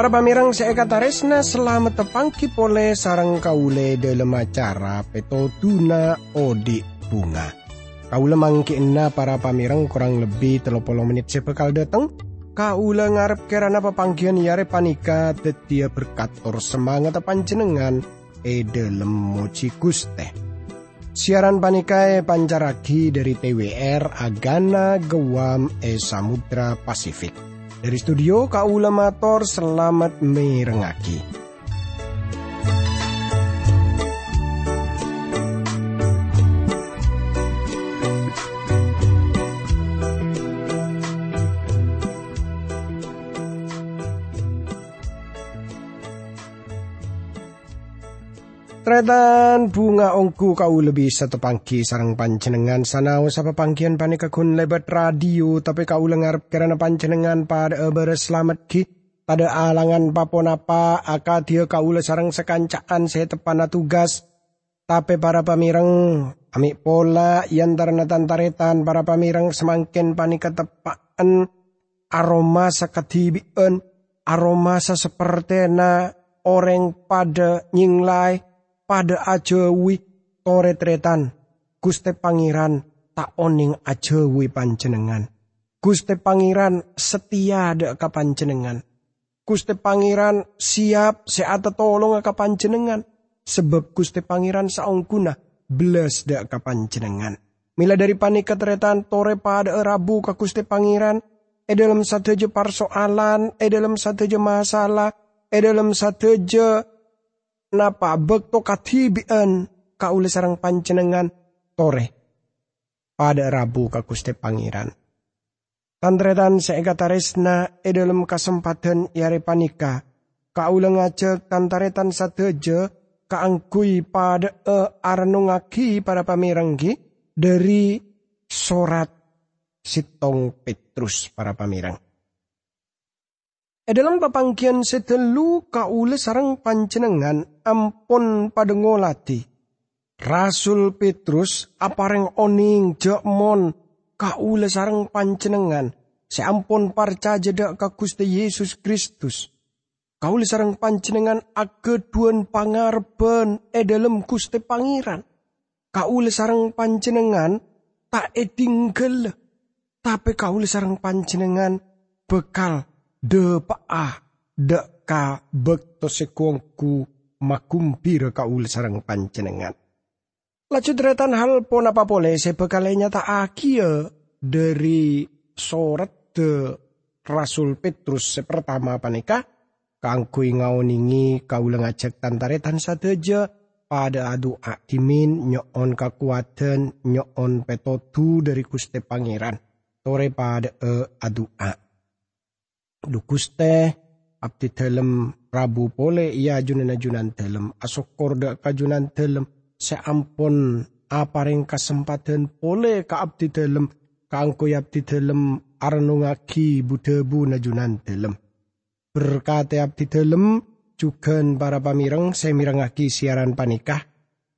Para pamirang saya kata resna selamat tepangki pole sarang kaule dalam acara peto tuna odi bunga. Kaula mangkina para pamirang kurang lebih telopolo menit sepekal datang. Kaula ngarep kerana papangkian yare panika tetia berkat or semangat panjenengan e dalam moci guste. Siaran panikae pancaraki dari TWR Agana Gewam e Samudra Pasifik. Dari studio Kaula Mator selamat merengaki. Tretan bunga ongku kau lebih satu pangki sarang pancenengan sanau sapa pangkian panika kun lebat radio tapi kau lengar karena pancenengan pada beres selamat ki pada alangan papon apa aka dia kau sarang sekancaan saya tepana tugas tapi para pamireng amik pola yang tarana tantaretan para pamireng semakin panika tepaan aroma sakatibian aroma seperti na orang pada nyinglai pada ajawi toretretan Guste Pangeran tak oning ajawi panjenengan. Guste Pangeran setia ke panjenengan. Guste Pangeran siap seata tolong ke panjenengan. Sebab Guste Pangeran saungkuna belas dak ke panjenengan. Mila dari panik ketretan tore pada rabu ke Guste Pangeran. E dalam satu je persoalan, e dalam satu je masalah, e dalam satu je napa bekto katibian kaule sarang pancenengan tore pada Rabu ka Pangeran. Tandretan seega taresna e dalam kesempatan yare panika kaule ngajak tantaretan sateje kaangkui pada e aranungaki para pamiranggi dari sorat sitong Petrus para pamirang. E dalam papangkian setelu kaule sarang pancenengan ampun pada ngolati. Rasul Petrus apareng oning jokmon kaule sarang pancenengan seampun parca jeda ka Gusti Yesus Kristus. Kaule sarang pancenengan ageduan pangarben e dalam Gusti Pangeran. Kaule sarang pancenengan tak etinggal. Tapi kaule sarang pancenengan bekal de paah de ka bekto sekuangku makumpir ul sarang pancenengan. Laju deretan hal pon apa boleh sebekalnya tak akia dari sorat de Rasul Petrus sepertama panika kangkui ngauningi kau ngajak tantaretan sateja pada adu akimin nyon kekuatan nyon petotu dari kuste pangeran tore pada e adu a dukus teh abdi telem Rabu pole ia junan junan telem korda kajunan telem seampun apareng kesempatan pole ka abdi telem kangko abdi telem arnungaki budebu najunan telem berkata abdi telem juga para pamireng semirengaki siaran panikah.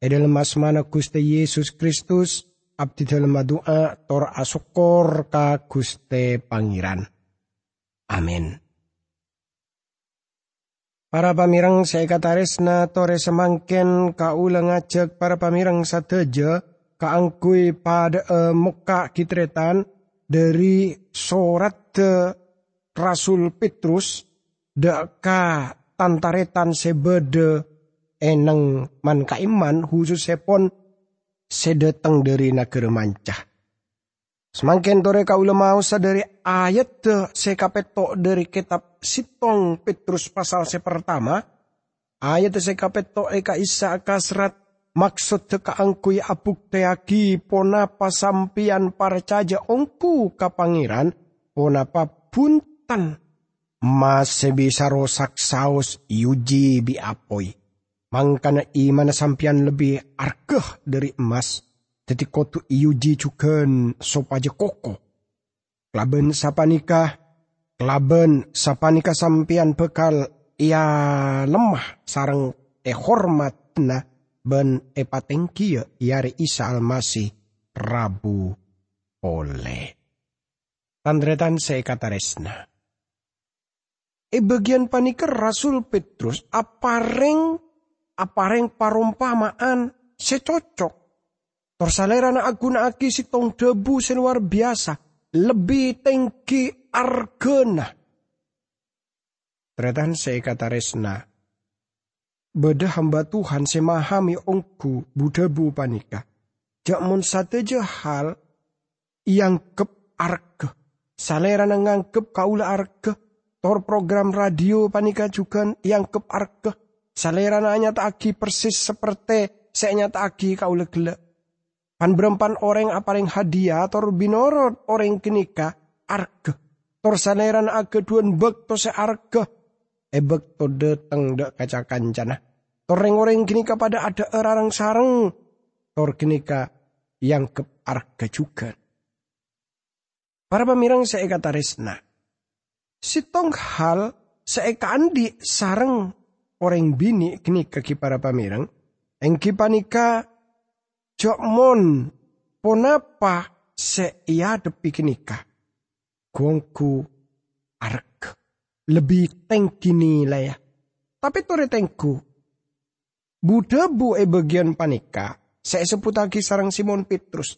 Edel mana Guste Yesus Kristus abdi telem doa tor asokor ka Guste Pangeran. Amin. Para pamirang saya kataris na tore semangken kaulang ngajak para pamirang sateja kaangkui pada uh, muka kitretan dari surat uh, Rasul Petrus deka tantaretan sebede eneng man kaiman khusus sepon sedeteng dari negara mancah. Semakin tore kau mau dari ayat sekapeto dari kitab Sitong Petrus pasal sepertama. Ayat sekapeto eka isa kasrat maksud teka angkui apuk teaki ponapa sampian parcaja ongku kapangiran ponapa puntan mas bisa rosak saus yuji bi apoi. Mangkana iman sampian lebih arkeh dari emas jadi kotu iuji cuken sopaje koko. Klaben sapanika, klaben sapanika sampian bekal ia lemah sarang e hormat na ben e patengkia iare isa almasi rabu oleh. Tandretan se kataresna. E bagian panika Rasul Petrus apareng apareng parumpamaan secocok. Torsalera na aguna aki si tong debu luar biasa. Lebih tinggi argena. Tretan saya kata resna. Beda hamba Tuhan semahami ongku budebu panika. Jakmun sateja hal yang kep arge. Salera ngangkep kaula arge Tor program radio panika juga yang kep arke. Salera nanya aki persis seperti saya aki kau legele. Pan berempan orang aparing hadiah tor binorot orang kenika arke. Tor saleran ake duan bek to se arke. Ebek to deteng dek kaca kancana. Toreng orang kenika pada ada erarang sarang. Tor kenika yang kep arke juga. Para pemirang saya kata resna Sitong hal seekandi sarang orang bini kini kaki para pamirang. Engki panika mon ponapa se ia depi kenika. Gongku arek. Lebih tengki nilai ya. Tapi tore tengku. Buddha bu e bagian panika. Saya lagi sarang Simon Petrus.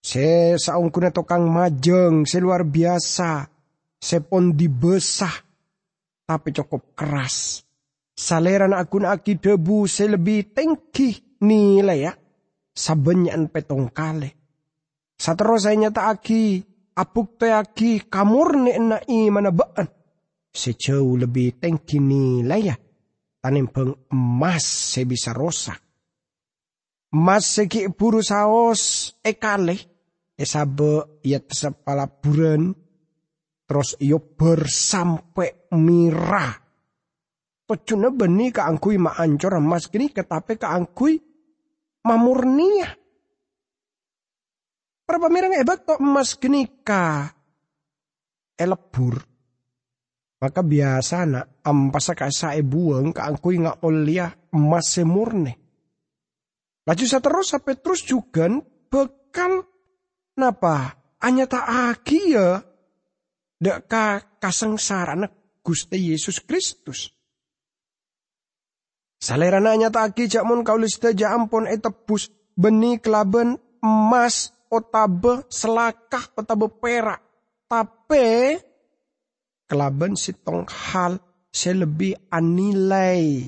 Se saungkuna tokang majeng, seluar biasa sepon dibesah tapi cukup keras. Saleran akun aki debu selebih tengki nilai ya. Sabenyan petong kale. Satero saya nyata aki apuk te aki kamur ne na i mana baan. Sejauh lebih tengki nilai ya. Tanim peng emas se bisa rosak. Emas seki buru saos ekale. Esabe ya tesapala buren Terus iyo bersampai mirah. Pecuna beni keangkui ma ancor emas gini ketape keangkui mamurnia. Para pamirang hebat kok emas gini ka elebur. Maka biasa nak ampasa sae buang keangkui nga olia emas semurne. Laju saya terus sampai terus juga bekal napa hanya tak aki ya deka kasengsaraan Gusti Yesus Kristus. Salerana nyata jak mon kaulis teja ampun etebus beni kelaben emas otabe selakah otabe perak. Tapi kelaben sitong hal selebih anilai.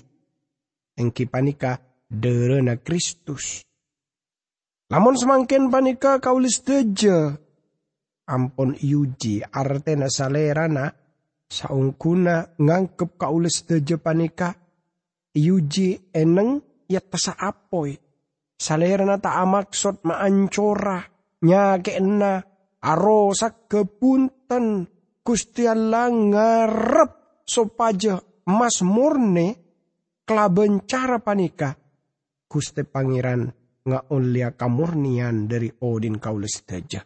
Engki panika derena Kristus. Lamun semakin panika kaulis teja ampon iuji artena salerana saungkuna ngangkep kaulis deje panika iuji eneng ya tasa apoi. Salerana ta amaksud maancora nyake ena arosak kepunten Gusti Allah ngarep sopaja mas murne kelaben cara panika. Gusti Pangeran ulia kamurnian dari Odin kaulis deje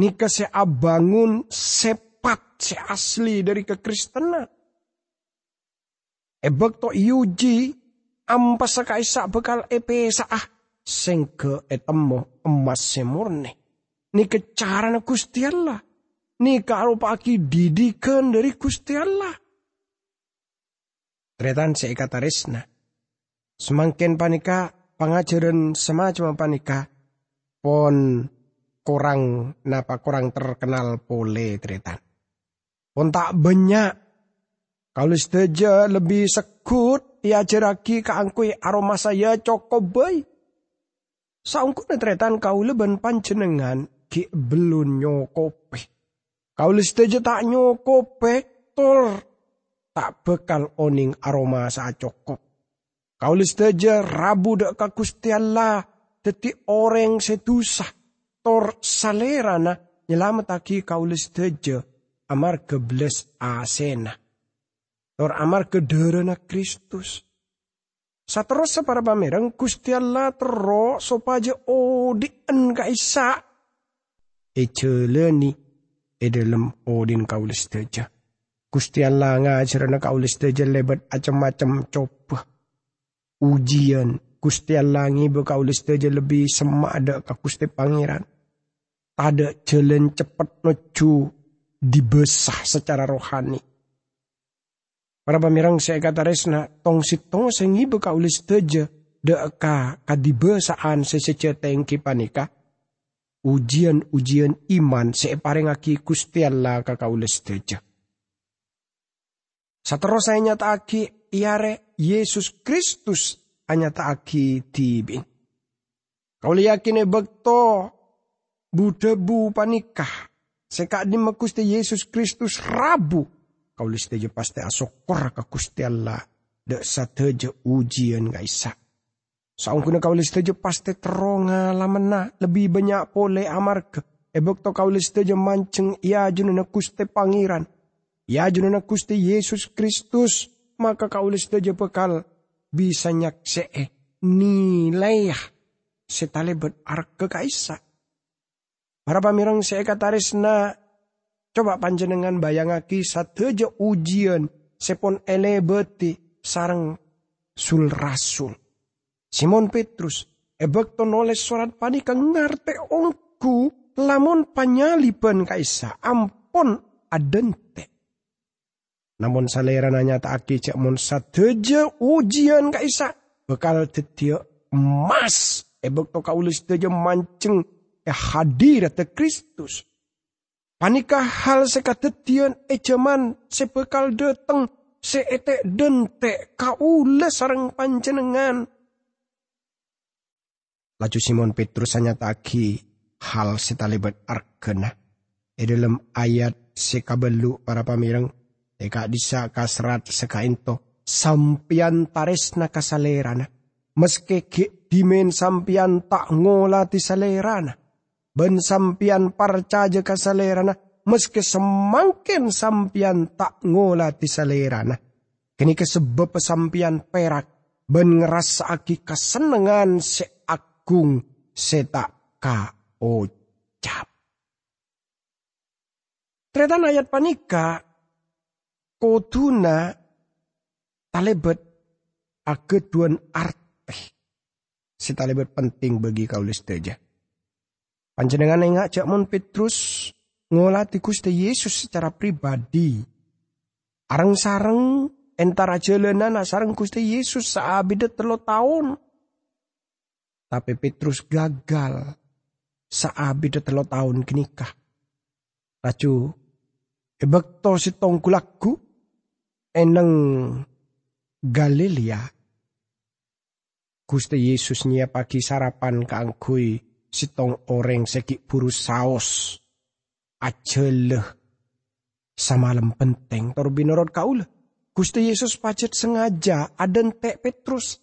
Nika se abangun sepat se asli dari kekristenan. Ebek to yuji ampas kaisa bekal epe ah sengke etemo emas semurne. Nika cara na Gusti Allah. Nika paki didikan dari Gusti Allah. Tretan se kata resna. Semakin panika pengajaran semacam panika pon kurang napa kurang terkenal pole tretan. Pun tak banyak. Kalau setuju lebih sekut, ya jeraki keangkui aroma saya cokobai. Saungku tretan kau leben pancenengan ki belum nyokope. Kau setuju tak nyokope, tol tak bekal oning aroma sa cokop. Kau setuju rabu dek kakusti Allah, detik orang setusah tor salerana nyelamataki kaulis teje amar kebles asena. Tor amar kederena Kristus. Saterus para pamerang Gusti Allah tero sopaja odien kaisa. Eceleni edelem odin kaulis teje. Gusti Allah ngajarana kaulis teje lebat acam-macam coba. Ujian Gusti Allah ngibu kaulis teje lebih semak ada ke Gusti Pangeran ada jalan cepat menuju dibesah secara rohani. Para pamirang saya kata resna tong sitong sengi beka ulis ka kadibe saan seseceteng panika. Ujian-ujian iman separengaki Gusti Allah ka kaulis saya nyata aki iare Yesus Kristus hanya aki tibin. Kau yakin e bekto budebu panikah. Seka di Yesus Kristus rabu kau liste je pasti asokor ka Gusti Allah de sateje ujian ga isa. Saung kuna kau liste je pasti teronga lamena lebih banyak pole ke. Ebok to kau liste je manceng ia jununa kuste pangeran. Ia jununa kuste Yesus Kristus. Maka kau liste je bekal bisa nyakse nilai setalebet arke kaisa. Para pamirang saya kataris na Coba panjenengan bayangaki sateja ujian sepon elebeti sarang sul rasul. Simon Petrus ebek noles surat panika ngarte ongku lamun panyalipan kaisa ampon adente. Namun salera nanya tak aki cek mon sateja ujian kaisa bekal tetia emas ebek to kaulis teja manceng eh hadir Kristus Panikah hal sekatetian ejaman sepekal dateng seete dente kaule sarang panjenengan. Laju Simon Petrus hanya taki hal setalibat arkena. E dalam ayat sekabelu para pamirang. Eka disa kasrat sekainto. Sampian taresna kasalerana. Meski dimen sampian tak ngolati salerana ben sampian parcaja ka salerana meski semakin sampian tak ngola ti salerana. Kini kesebab sampian perak ben ngerasa aki kesenengan seagung setak ka ocap. Tretan ayat panika koduna talebet ageduan arte. Si talebet penting bagi kaulis teja. Panjenengan engak cak mon Petrus ngolati Gusti Yesus secara pribadi. Areng sareng entara jalanan sareng Gusti Yesus saabide telo tahun. Tapi Petrus gagal saabide telo tahun kenikah. Laju ebekto si tongkulaku eneng Galilea. Gusti Yesus pagi sarapan keangkui sitong orang seki buru saos ajeleh samalam penting tor binorot kaula Gusti Yesus pacet sengaja aden tek Petrus.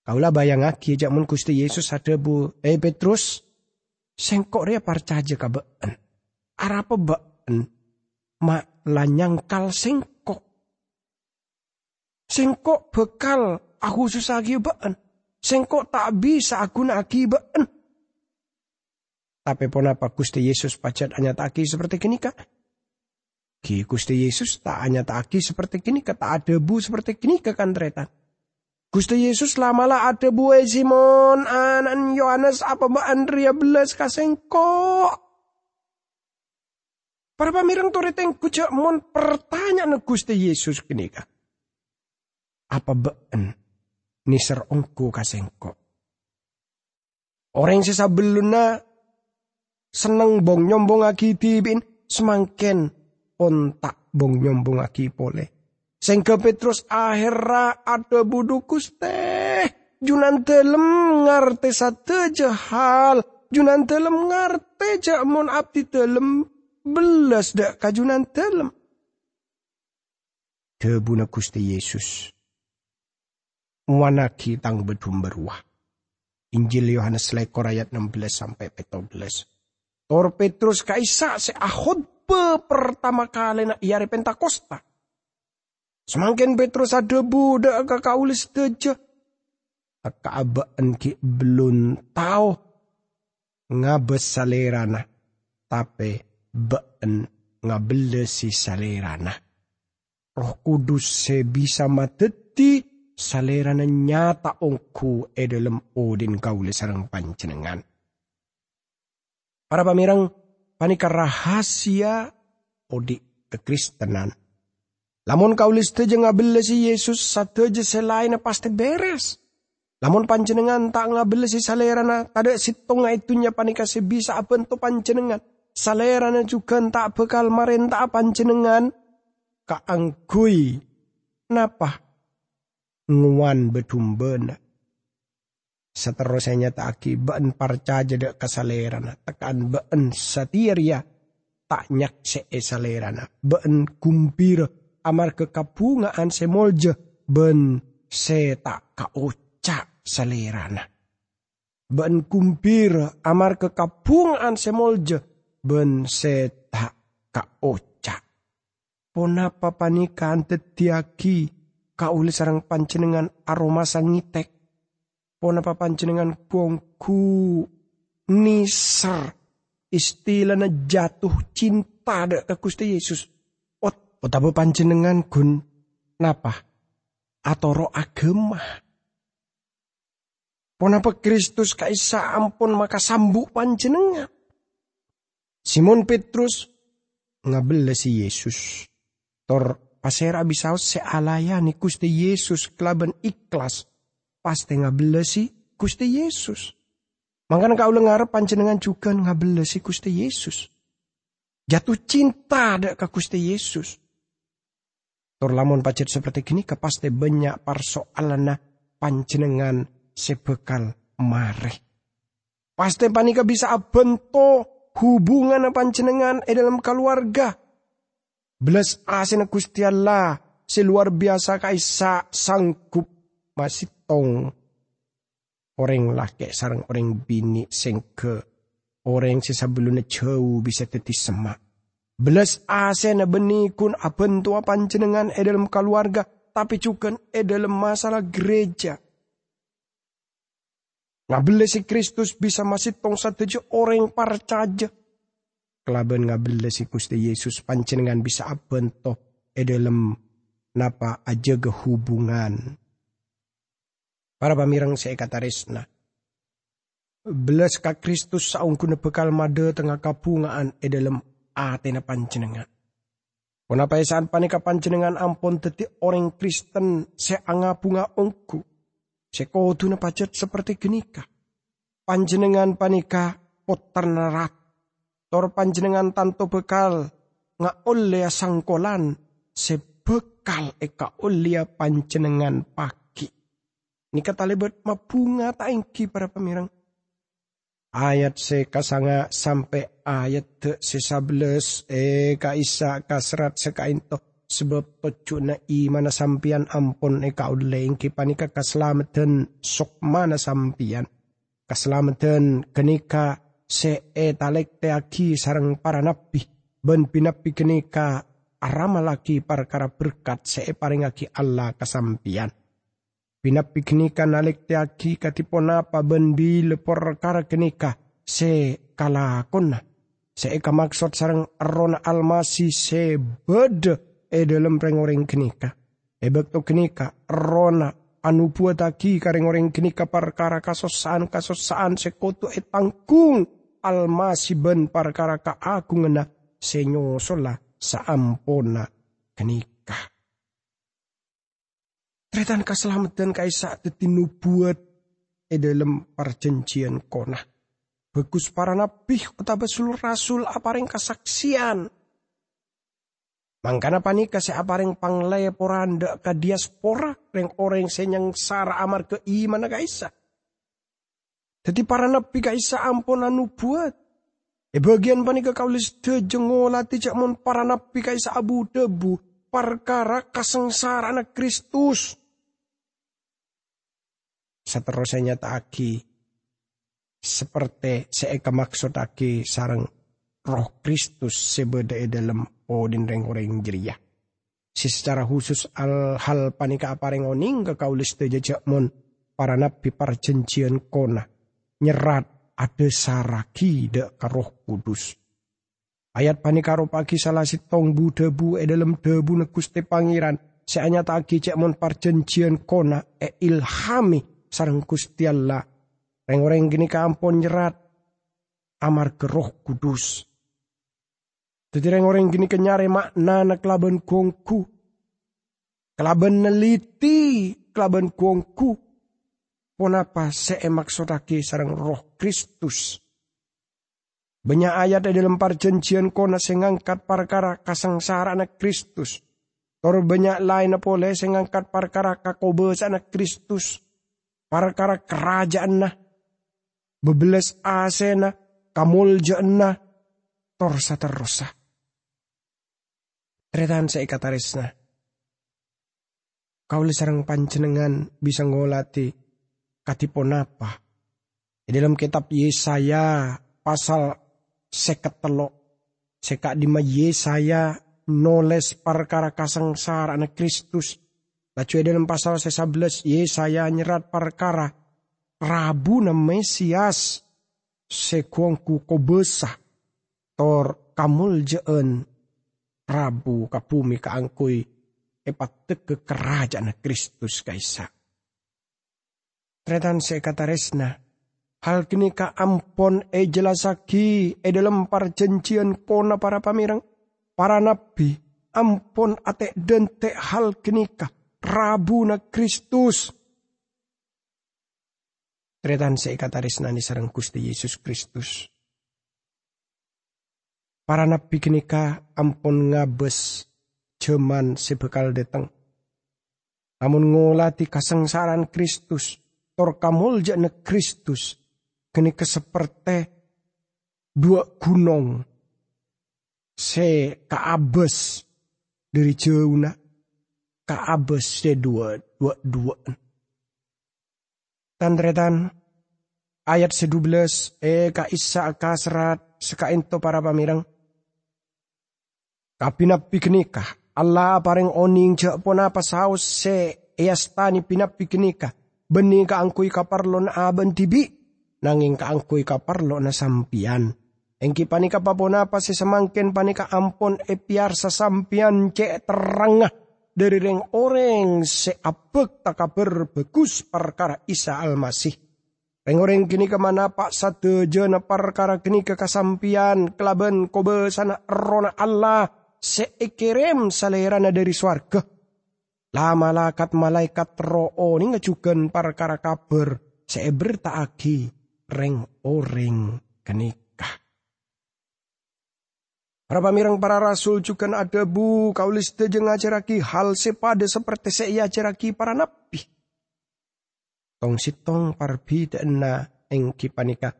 Kaula bayang aki jak mun Gusti Yesus ada bu. Eh Petrus sengkok ria parcaja ka been arapa been? Mak lanyangkal sengkok sengkok bekal aku susah been Sengkok tak bisa aku nak akibaan. Tapi pun apa Gusti Yesus pacat hanya taki seperti kini kak? Ki Gusti Yesus tak hanya taki seperti kini tak ada bu seperti kini kan tretan. Gusti Yesus lamalah ada bu Simon, anan Yohanes, apa mbak Andrea belas kasengkok. Para pamirang turiteng kucak mon pertanyaan Gusti Yesus kini kak? Apa baan niser ongku kasengko. Orang sisa beluna seneng bong nyombong aki tibin semangken ontak bong nyombong aki pole. Sengke Petrus akhirnya ada budukus teh. Junan telem ngarte sate jahal. Junan telem ngarte jamon abdi telem belas dak kajunan telem. Tebuna Gusti Yesus wanaki tang bedum beruah. Injil Yohanes lekor ayat 16 sampai 17. Tor Petrus kaisa se ahod pertama kali na iare Pentakosta. Semakin Petrus ada budak kakaulis teja. Kaabaan ki belum tahu ngabes salerana. Tapi been ngabelesi salerana. Roh kudus se bisa mateti salerana nyata ongku e dalam odin kaule sarang pancenengan. Para pamirang panika rahasia odi kekristenan. Lamun kaulis teje ngabele si Yesus sateje selain pasti beres. Lamun panjenengan tak ngabele si salerana tada sitonga itunya panika bisa apa tu panjenengan. Salerana juga tak bekal marenta panjenengan. Kaangkui. Napa? Nguan betumbena. Seterusnya tak aki ben parca jeda kesalerana. Tekan ben satiria tak nyak se salerana. Ben kumpir amar kekapungaan semolje ben se tak kaucak salerana. Ben kumpir amar kekapungaan semolje ben se tak kaucak. Ponapa panikan tetiaki kauli sarang pancenengan aroma sangitek. Ponapa pancenengan bongku niser istilah na jatuh cinta ada ke Gusti Yesus. Ot, otapa panjenengan gun napa? Atau roh agama. Ponapa Kristus kaisa ampun maka sambuk panjenengan. Simon Petrus ngabel si Yesus. Tor pasera bisa se alayani Gusti Yesus kelaban ikhlas. Pasti ngabel si Gusti Yesus. Makanya kau lengar panjenengan juga ngabel si Gusti Yesus. Jatuh cinta ada ke Gusti Yesus. Tor lamun pacet seperti gini kepaste banyak persoalan panjenengan sebekal mare. Pasti panika bisa bento hubungan panjenengan e dalam keluarga. Belas asin Gusti Allah seluar biasa kaisa sanggup masih tong orang laki sarang orang bini sengke orang sisa belum jauh bisa teti semak. Belas asin benih kun abentua panjenengan e dalam keluarga tapi juga e dalam masalah gereja. Ngabele si Kristus bisa masih tong satu orang parcaja. Kelaban ngabele si Gusti Yesus pancenengan bisa abento e dalam napa aja kehubungan. Para pamirang saya kata resna. Belas ka Kristus saung kuna bekal made tengah kapungaan e dalam atena pancenengan. Kenapa esaan panika pancenengan ampun teti orang Kristen seangapunga ongku. Sekotu na pacet seperti genika. Panjenengan panika potar narat. Tor panjenengan tanto bekal nga oleh sangkolan sebekal eka oleh panjenengan pagi. Ini kata lebat mabunga taingki para pemirang. Ayat se kasanga sampai ayat te sesabeles e kaisa kasrat sekainto sebab tocu na i mana sampian ampun eka uleng panika kaslameten sok mana sampian kaslameten kenika se e talek te aki sarang para nabi ben pinapi kenika arama laki kara berkat se e paring aki Allah kasampian. Pinapi kenika nalik te aki katipon apa ben bi lepor kara kenika se kalakonna se eka maksud sarang arona almasi se bede e dalam reng kenika. E bakto kenika rona anu puataki kareng orang kenika perkara kasosaan kasosaan sekoto e tangkung almasi ben perkara ngena senyosola saampona kenika. Tretan keselamatan kaisa tetinu buat e dalam perjanjian kona. Bagus para nabi utawa seluruh rasul apareng kesaksian Mangkana panika sa apareng pangleporanda ka diaspora reng orang senyang sara amar ke iman kaisa. Jadi para nabi kaisa ampun anu buat. E bagian panika kaulis tejengola tijak mon para nabi kaisa abu debu perkara kasengsaraan Kristus. Seterusnya taki seperti seeka maksud aki sarang roh Kristus sebeda dalam odin reng orang jeria. Si secara khusus al hal panika apareng oning ke kaulis jejak mon para nabi perjanjian kona nyerat ada saraki de roh kudus. Ayat panikaro pagi salah si tong bu debu e dalam debu neguste pangeran seanya tagi cek mon perjanjian kona e ilhami sarang kusti Allah. Reng-reng gini kampon nyerat amar ke roh kudus. Jadi orang gini kenyare makna nak laban kongku. kelaban neliti, kelaban kuongku, ponapa se maksudake sarang roh Kristus. Banyak ayat di dalam perjanjian kona sengangkat perkara kasangsara anak Kristus. Tor banyak lain pole sengangkat perkara kakobes anak Kristus. Perkara kerajaan nah. Bebeles asena, kamulja nah. Tor saterosa. Tretan katarisna. Kau sarang panjenengan bisa ngolati katipon apa. Di dalam kitab Yesaya pasal seket telok. Seka di Yesaya noles perkara kasangsara anak Kristus. Lalu dalam pasal 11 Yesaya nyerat perkara Rabu na Mesias sekuangku kobesah tor kamul jeen Prabu kapumi kaangkoy epat ke kerajaan Kristus kaisa. Tretan se kataresna, hal kini ka ampon e jelasaki e dalam perjanjian kona para pamirang, para nabi, ampon ate dente hal kini ka rabu na Kristus. Tretan se kataresna ni sarang Gusti Yesus Kristus Para nabi kenika ampun ngabes jaman sebekal deteng. Namun ngolati kasengsaran Kristus, tor kamul jane Kristus, kenika seperti dua gunung se kaabes dari jauh na kaabes se dua dua dua. Tandretan ayat sedubles eh ka isa ka serat para pamirang Kapinap piknikah. Allah pareng oning jak pona pasaus se eastani pinap piknikah. Beni ka kaparlo na aban tibi. Nanging ka angkui kaparlo na sampian. Engki panika papona pa si panika ampon epiar sa sampian cek terangah. Dari reng oreng se apek takaber begus perkara Isa Almasih. Reng kini ke mana pak satu jena perkara kini ke kasampian kelaben kobe sana rona Allah seekirem salerana dari swarga. Lama lakat malaikat ro'o ni ngajukan perkara kabar seebertaagi reng oreng kenikah. Para pamirang para rasul juga ada bu kaulis jeng ajaraki hal sepada seperti saya ajaraki para nabi. Tong sitong parbi na engki panika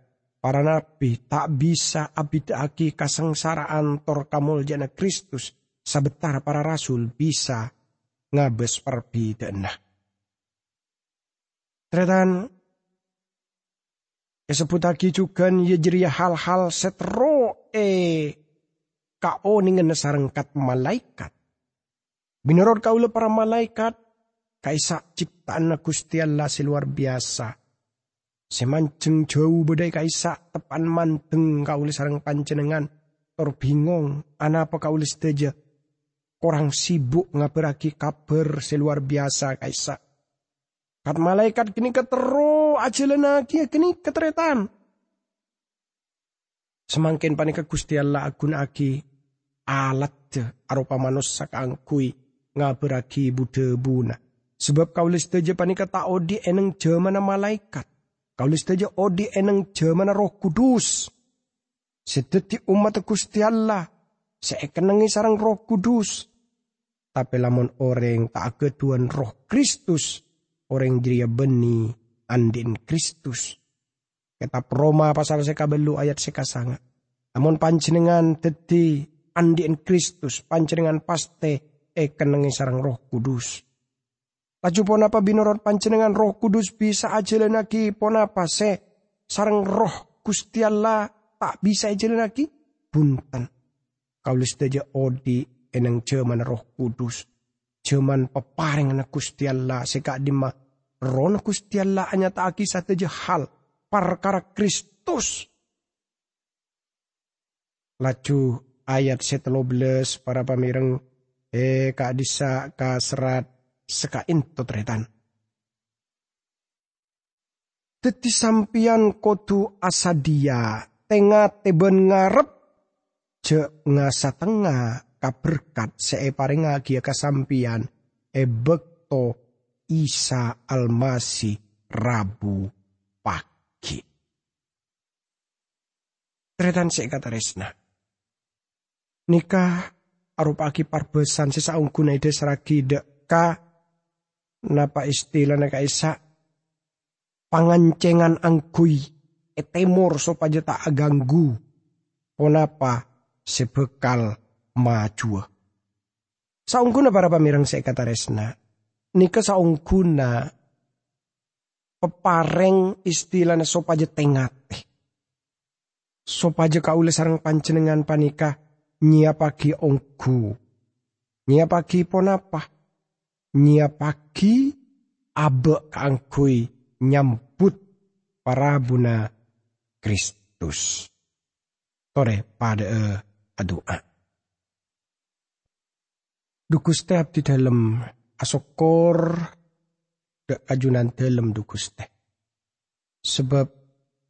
Para nabi tak bisa abidaki kasengsaraan tor kamul jana Kristus. Sebentar para rasul bisa ngabes perbidanah. Tretan disebut lagi juga jeria hal-hal setro e kau ningen sarengkat malaikat. Menurut kau para malaikat, kaisa ciptaan Gusti Allah luar biasa. Semanceng jauh bedai kaisa tepan manteng kaulis sarang pancenengan. Tor bingung, apa kaulis teja. Korang sibuk ngaberaki kabar seluar biasa kaisa. Kat malaikat kini ketero aja lagi kini keteretan. Semakin panika Gusti Allah agun aki alat arupa manusia kangkui ngaberaki bude buna. Sebab kaulis teja panika tak odi eneng jamana malaikat. Kaulis saja odi eneng jaman roh kudus. Sedeti umat Gusti Allah. Seekenengi sarang roh kudus. Tapi lamun orang tak keduan roh Kristus. Orang jiria beni andin Kristus. Kitab Roma pasal sekabelu ayat sekasanga. Namun panjenengan teti andin Kristus. Panjenengan paste ekenengi sarang roh kudus. Laju pon apa binorot pancenengan roh kudus bisa aja lagi pon apa se sarang roh Gusti Allah tak bisa aja lagi buntan. Kaulis saja odi eneng jaman roh kudus. Jaman peparing anak Gusti Allah seka dima ron Gusti Allah hanya tak kisah saja hal perkara Kristus. Laju ayat setelobles para pamireng eh kak disa serat sekain totretan. Teti sampian kotu asadia tengah teben ngarep je ngasa tengah kaberkat seeparing agia kasampian ebekto Isa Almasih Rabu pagi. Tretan sik kata resna. Nikah arupaki parbesan sesaungkuna ide seragi deka napa istilah neka isa pangancengan angkui etemor sopaja tak aganggu onapa sebekal maju. Saungguna para pamirang saya kata resna. Nika saungguna pepareng istilahnya sopaja tengate. Sopaja kaule sarang pancenengan panika nyiapaki ongku. Nyiapaki ponapa? Nyiapaki abe kangkui nyambut para buna Kristus. Tore pada uh, teh abdi dalam asokor de ajunan dukus teh. Sebab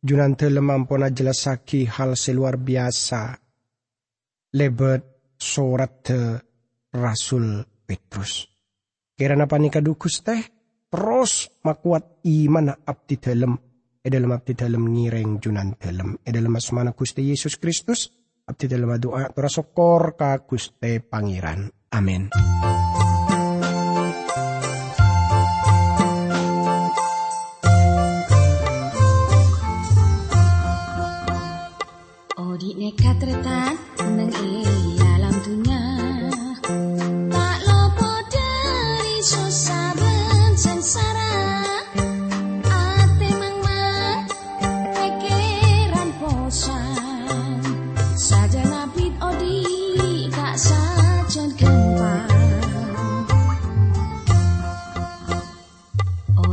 junan dalam mampuna jelasaki hal seluar biasa. Lebet surat Rasul Petrus. Kirana panika dukus teh terus makuat iman abdi dalam e dalam abdi dalam ngireng junan dalam e dalam asmana Gusti Yesus Kristus abdi dalam doa terasokor ka Gusti Pangeran Amin. Odi nekat retan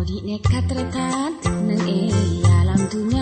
Odi nekat retan neng alam dunia